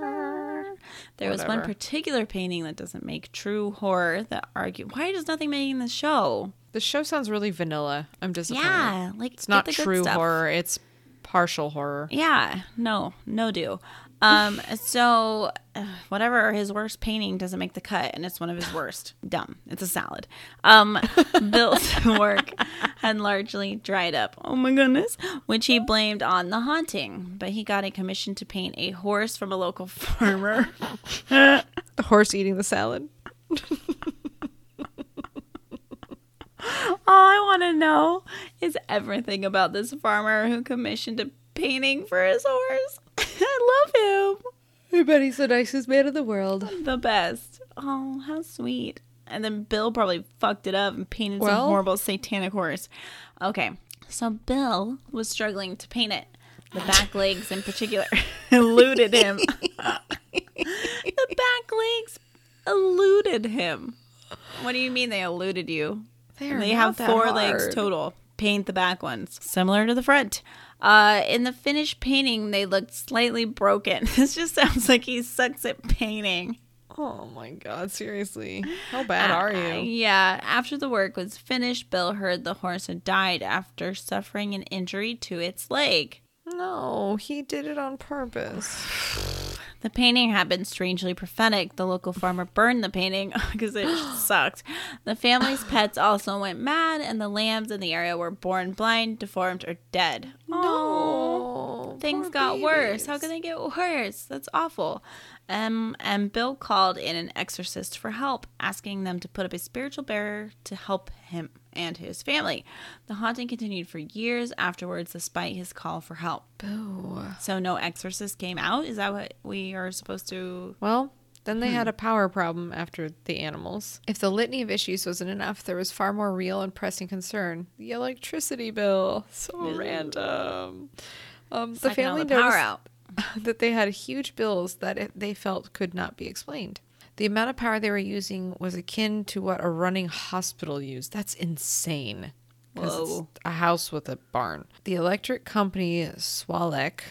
There was one particular painting that doesn't make true horror that argue why does nothing make in the show? The show sounds really vanilla. I'm disappointed. Yeah, like It's not the true horror, it's partial horror. Yeah, no, no do. Um, so uh, whatever his worst painting doesn't make the cut, and it's one of his worst. Dumb. It's a salad. Um, Bill's work had largely dried up. Oh my goodness, which he blamed on the haunting. But he got a commission to paint a horse from a local farmer. The horse eating the salad. All I want to know is everything about this farmer who commissioned a painting for his horse. I love him. He's the nicest man in the world. the best. Oh, how sweet. And then Bill probably fucked it up and painted Well- some horrible satanic horse. Okay, so Bill was struggling to paint it. The back legs, in particular, eluded him. the back legs eluded him. What do you mean they eluded you? They not have four hard. legs total. Paint the back ones. Similar to the front. Uh, in the finished painting, they looked slightly broken. This just sounds like he sucks at painting. Oh my god, seriously. How bad are Uh, you? yeah. After the work was finished, Bill heard the horse had died after suffering an injury to its leg. No, he did it on purpose. The painting had been strangely prophetic. The local farmer burned the painting because it sucked. The family's pets also went mad, and the lambs in the area were born blind, deformed, or dead. No. Things poor got worse. How can they get worse? That's awful. Um, and Bill called in an exorcist for help, asking them to put up a spiritual bearer to help him and his family. The haunting continued for years afterwards, despite his call for help. Boo. So no exorcist came out. Is that what we are supposed to? Well, then they Hmm. had a power problem after the animals. If the litany of issues wasn't enough, there was far more real and pressing concern. The electricity bill. So random. Um, the family the noticed that they had huge bills that it, they felt could not be explained. The amount of power they were using was akin to what a running hospital used. That's insane. Whoa. a house with a barn. The electric company SWALEC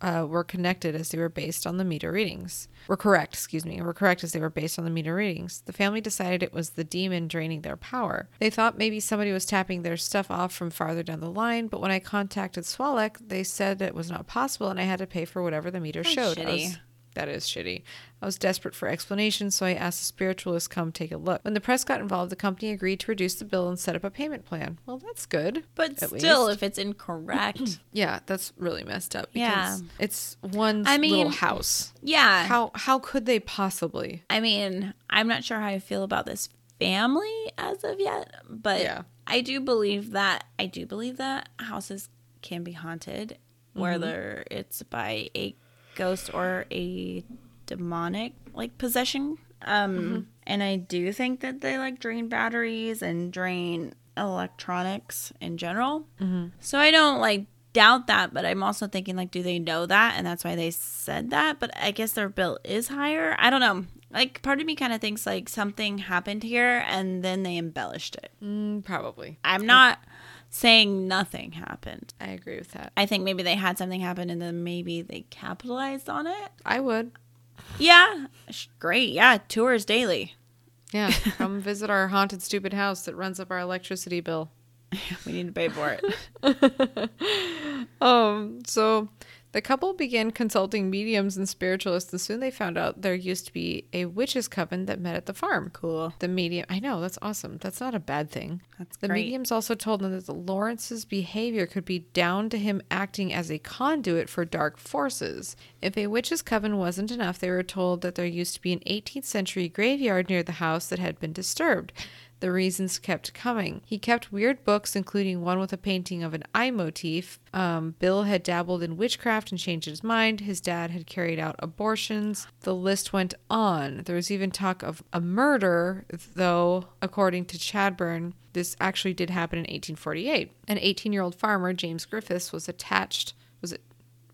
uh, were connected as they were based on the meter readings. Were correct, excuse me, were correct as they were based on the meter readings. The family decided it was the demon draining their power. They thought maybe somebody was tapping their stuff off from farther down the line, but when I contacted SWALEC, they said it was not possible and I had to pay for whatever the meter showed. I shitty. That is shitty. I was desperate for explanations, so I asked a spiritualist come take a look. When the press got involved, the company agreed to reduce the bill and set up a payment plan. Well, that's good. But still, least. if it's incorrect, Yeah, that's really messed up. Yeah. Because it's one I little mean- house. yeah. How how could they possibly? I mean, I'm not sure how I feel about this family as of yet, but Yeah. I do believe that I do believe that houses can be haunted, whether mm-hmm. it's by a ghost or a demonic like possession. Um, and I do think that they like drain batteries and drain electronics in general. So I don't like doubt that, but I'm also thinking like, do they know that, and that's why they said that? But I guess their bill is higher. I don't know. Like, part of me kind of thinks like something happened here, and then they embellished it. Mm, probably. I'm not saying nothing happened. I agree with that. I think maybe they had something happen, and then maybe they capitalized on it. I would. Yeah, great. Yeah, tours daily. Yeah, come visit our haunted stupid house that runs up our electricity bill. We need to pay for it. Um, so the couple began consulting mediums and spiritualists, and soon they found out there used to be a witches' coven that met at the farm. Cool. The medium, I know that's awesome. That's not a bad thing. That's the great. mediums also told them that Lawrence's behavior could be down to him acting as a conduit for dark forces. If a witch's coven wasn't enough, they were told that there used to be an 18th century graveyard near the house that had been disturbed. The reasons kept coming. He kept weird books, including one with a painting of an eye motif. Um, Bill had dabbled in witchcraft and changed his mind. His dad had carried out abortions. The list went on. There was even talk of a murder, though, according to Chadbourn, this actually did happen in 1848. An 18 year old farmer, James Griffiths, was attached, was it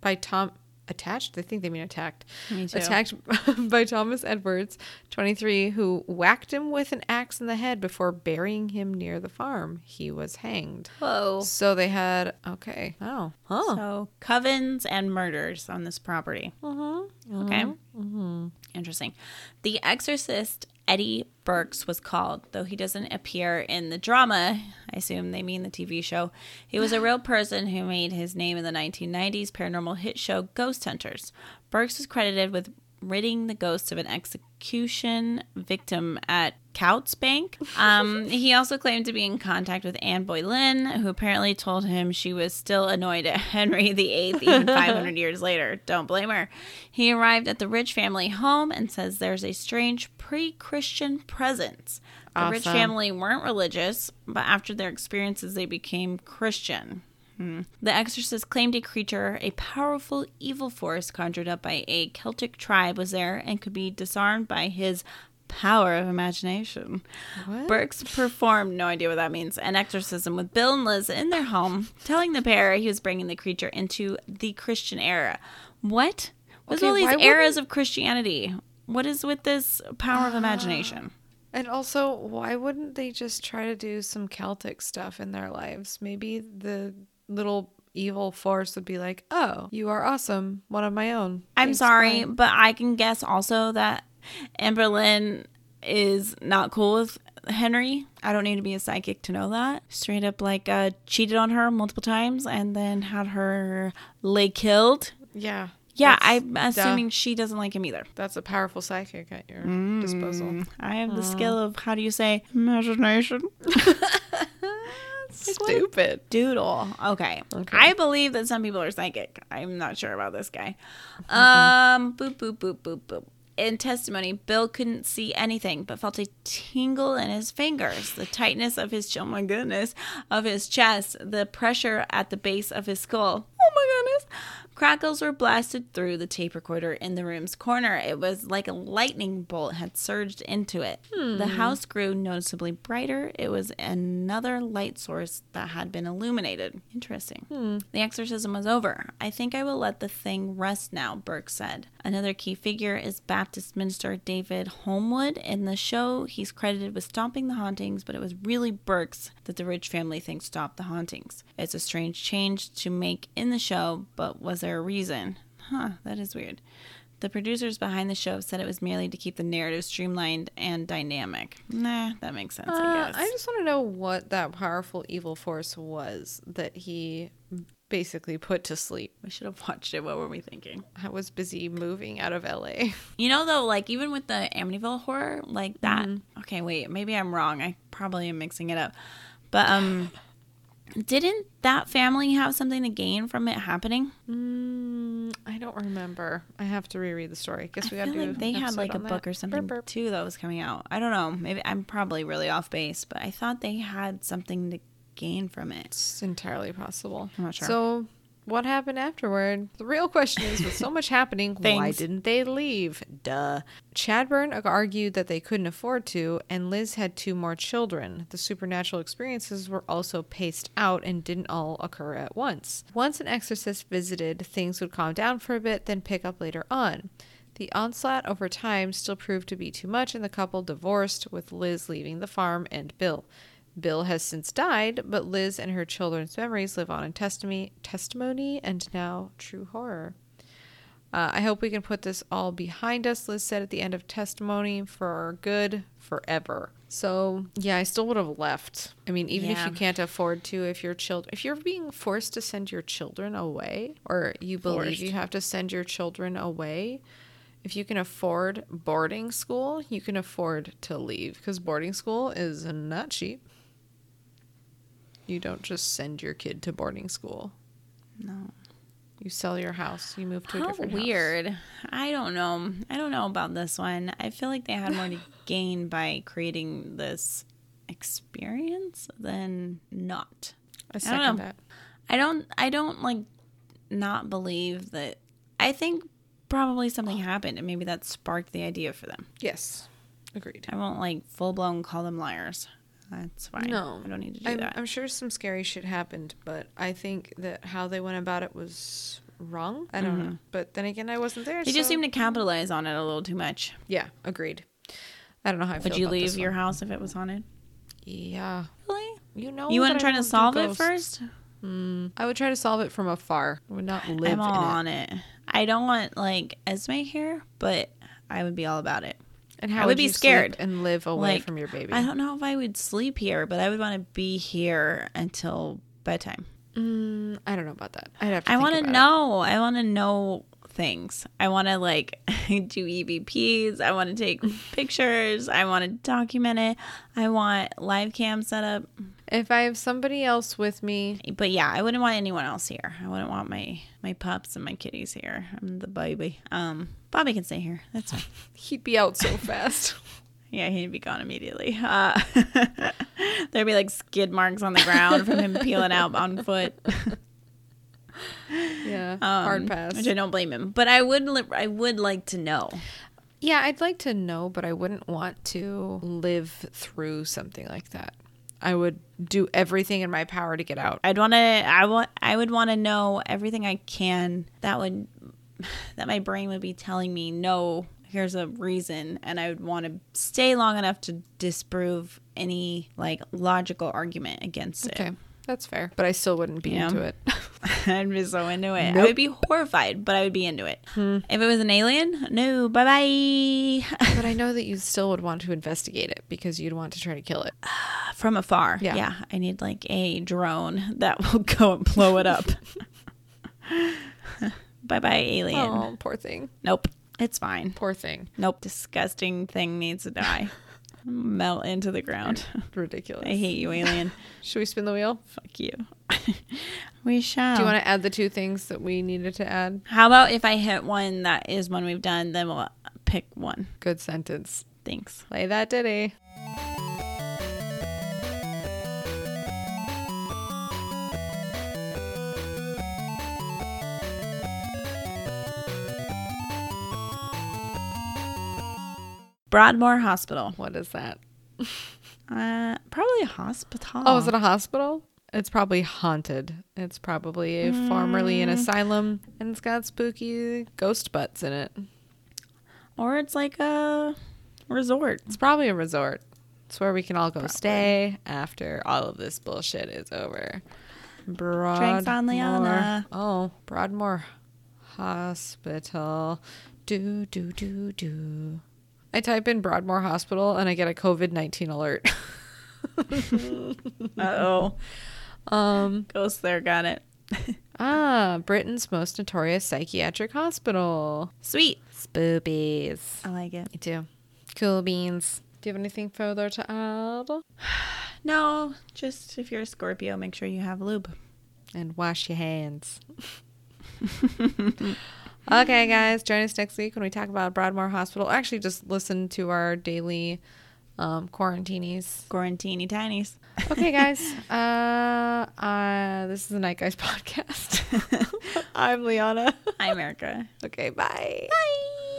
by Tom? Attached. I think they mean attacked. Me too. Attacked by Thomas Edwards, 23, who whacked him with an axe in the head before burying him near the farm. He was hanged. Whoa. So they had okay. Oh, huh. So covens and murders on this property. Mm-hmm. Okay. Interesting. The Exorcist Eddie Burks was called, though he doesn't appear in the drama. I assume they mean the TV show. He was a real person who made his name in the 1990s paranormal hit show Ghost Hunters. Burks was credited with ridding the ghosts of an execution victim at Coutts Bank. Um, he also claimed to be in contact with Anne Boleyn, who apparently told him she was still annoyed at Henry VIII even 500 years later. Don't blame her. He arrived at the Rich family home and says there's a strange pre-Christian presence. The Rich family weren't religious, but after their experiences, they became Christian. Hmm. The exorcist claimed a creature, a powerful evil force conjured up by a Celtic tribe, was there and could be disarmed by his power of imagination. What? Burks performed, no idea what that means, an exorcism with Bill and Liz in their home, telling the pair he was bringing the creature into the Christian era. What? What's Okay, all these eras of Christianity? What is with this power of imagination? And also, why wouldn't they just try to do some Celtic stuff in their lives? Maybe the little evil force would be like, "Oh, you are awesome, one of my own." I'm Thanks, sorry, bye." but I can guess also that Anne Boleyn is not cool with Henry. I don't need to be a psychic to know that. Straight up, like, uh, cheated on her multiple times and then had her leg killed. Yeah. Yeah, I'm duh. assuming she doesn't like him either. That's a powerful psychic at your Mm. disposal. I have the skill of, how do you say, imagination? Stupid. Doodle. Okay. Okay. I believe that some people are psychic. I'm not sure about this guy. Um, boop, boop, boop, boop, boop. In testimony, Bill couldn't see anything but felt a tingle in his fingers, the tightness of his, oh my goodness, of his chest, the pressure at the base of his skull. Oh my goodness. Crackles were blasted through the tape recorder in the room's corner. It was like a lightning bolt had surged into it. The hmm. house grew noticeably brighter. It was another light source that had been illuminated. Interesting. Hmm. The exorcism was over. I think I will let the thing rest now, Burks said. Another key figure is Baptist minister David Homewood. In the show, he's credited with stopping the hauntings, but it was really Burks that the Rich family thinks stopped the hauntings. It's a strange change to make in the show, but was there a reason? Huh, that is weird. The producers behind the show said it was merely to keep the narrative streamlined and dynamic. Nah, that makes sense, I Uh, guess. I just want to know what that powerful evil force was that he basically put to sleep. we should have watched it. What were we thinking? I was busy moving out of LA. You know, though, like even with the Amityville horror, like that. Okay, wait, maybe I'm wrong. I probably am mixing it up. But um, didn't that family have something to gain from it happening? Mm, I don't remember. I have to reread the story. I guess we I got to like they had like a on that. book or something Burp, burp. too that was coming out. I don't know. Maybe I'm probably really off base, but I thought they had something to gain from it. It's entirely possible. I'm not sure. So, what happened afterward? The real question is with so much happening, why didn't they leave? Duh. Chadbourn argued that they couldn't afford to, and Liz had two more children. The supernatural experiences were also paced out and didn't all occur at once. Once an exorcist visited, things would calm down for a bit, then pick up later on. The onslaught over time still proved to be too much, and the couple divorced, with Liz leaving the farm and Bill. Bill has since died, but Liz and her children's memories live on in testimony, testimony and now true horror. Uh, I hope we can put this all behind us, Liz said at the end of testimony, for our good forever. So, yeah, I still would have left. I mean, even if you can't afford to, if your children, if you're being forced to send your children away, or you believe Forced. you have to send your children away, if you can afford boarding school, you can afford to leave because boarding school is not cheap. You don't just send your kid to boarding school. No. You sell your house. You move to a How different house. weird. I don't know. I don't know about this one. I feel like they had more to gain by creating this experience than not. I don't know. that. I don't I don't like not believe that I think probably something happened and maybe that sparked the idea for them. Yes, agreed. I won't like full blown call them liars. That's fine. No, I don't need to do I'm, that. I'm sure some scary shit happened, but I think that how they went about it was wrong. I don't mm-hmm. know. But then again, I wasn't there. They just so- seem to capitalize on it a little too much. Yeah, agreed. I don't know how I feel Would you leave your one. house if it was haunted? Yeah. Really? You know. you wouldn't try to solve it first? Hmm. I would try to solve it from afar. I would not live I'm all it. on it. I don't want like Esme here, but I would be all about it. And how I would be you sleep scared. and live away Like, from your baby. I don't know if I would sleep here, but I would want to be here until bedtime. Mm, I don't know about that. I'd have to. I want to about it. know. I want to know things. I want to like do EVPs. I want to take pictures. I want to document it. I want live cam set up. If I have somebody else with me, But yeah, I wouldn't want anyone else here. I wouldn't want my my pups and my kitties here. I'm the baby. Um, Bobby can stay here. That's fine. he'd be out so fast. Yeah, he'd be gone immediately. Uh, there'd be like skid marks on the ground from him peeling out on foot. yeah, Um, hard pass. Which I don't blame him, but I would li- I would like to know. Yeah, I'd like to know, but I wouldn't want to live through something like that. I would do everything in my power to get out. I'd want to. I want. I would want to know everything I can. That would. That my brain would be telling me no. Here's a reason, and I would want to stay long enough to disprove any like logical argument against Okay, it. That's fair. But I still wouldn't be Yeah. into it. I'd be so into it. I would be horrified, but I would be into it. Hmm. If it was an alien, no, bye bye. but I know that you still would want to investigate it because you'd want to try to kill it. From afar. Yeah. Yeah. I need like a drone that will go and blow it up. bye bye, alien. Oh, poor thing. Nope. It's fine. Poor thing. Nope. Disgusting thing needs to die. Melt into the ground. Ridiculous. I hate you, alien. Should we spin the wheel? Fuck you. we shall. Do you want to add the two things that we needed to add? How about if I hit one that is one we've done, then we'll pick one. Good sentence. Thanks. Play that ditty. Broadmoor Hospital. What is that? Uh, probably a hospital. Oh, is it a hospital? It's probably haunted. It's probably a formerly an asylum, and it's got spooky ghost butts in it. Or it's like a resort. It's probably a resort. It's where we can all go stay after all of this bullshit is over. Drinks on Liana. Oh, Broadmoor Hospital. Do do do do. I type in Broadmoor Hospital and I get a COVID nineteen alert. Uh oh. um. Ghost there, got it. Ah, Britain's most notorious psychiatric hospital. Sweet. Spoopies. I like it. Me too. Cool beans. Do you have anything further to add? No, just if you're a Scorpio, make sure you have lube. And wash your hands. okay, guys, join us next week when we talk about Broadmoor Hospital. Actually, just listen to our daily um, quarantinis. Quarantini tinies. Okay, guys. Uh, uh, this is the Nightgeist podcast. I'm Liana. Hi, America. Okay, bye. Bye.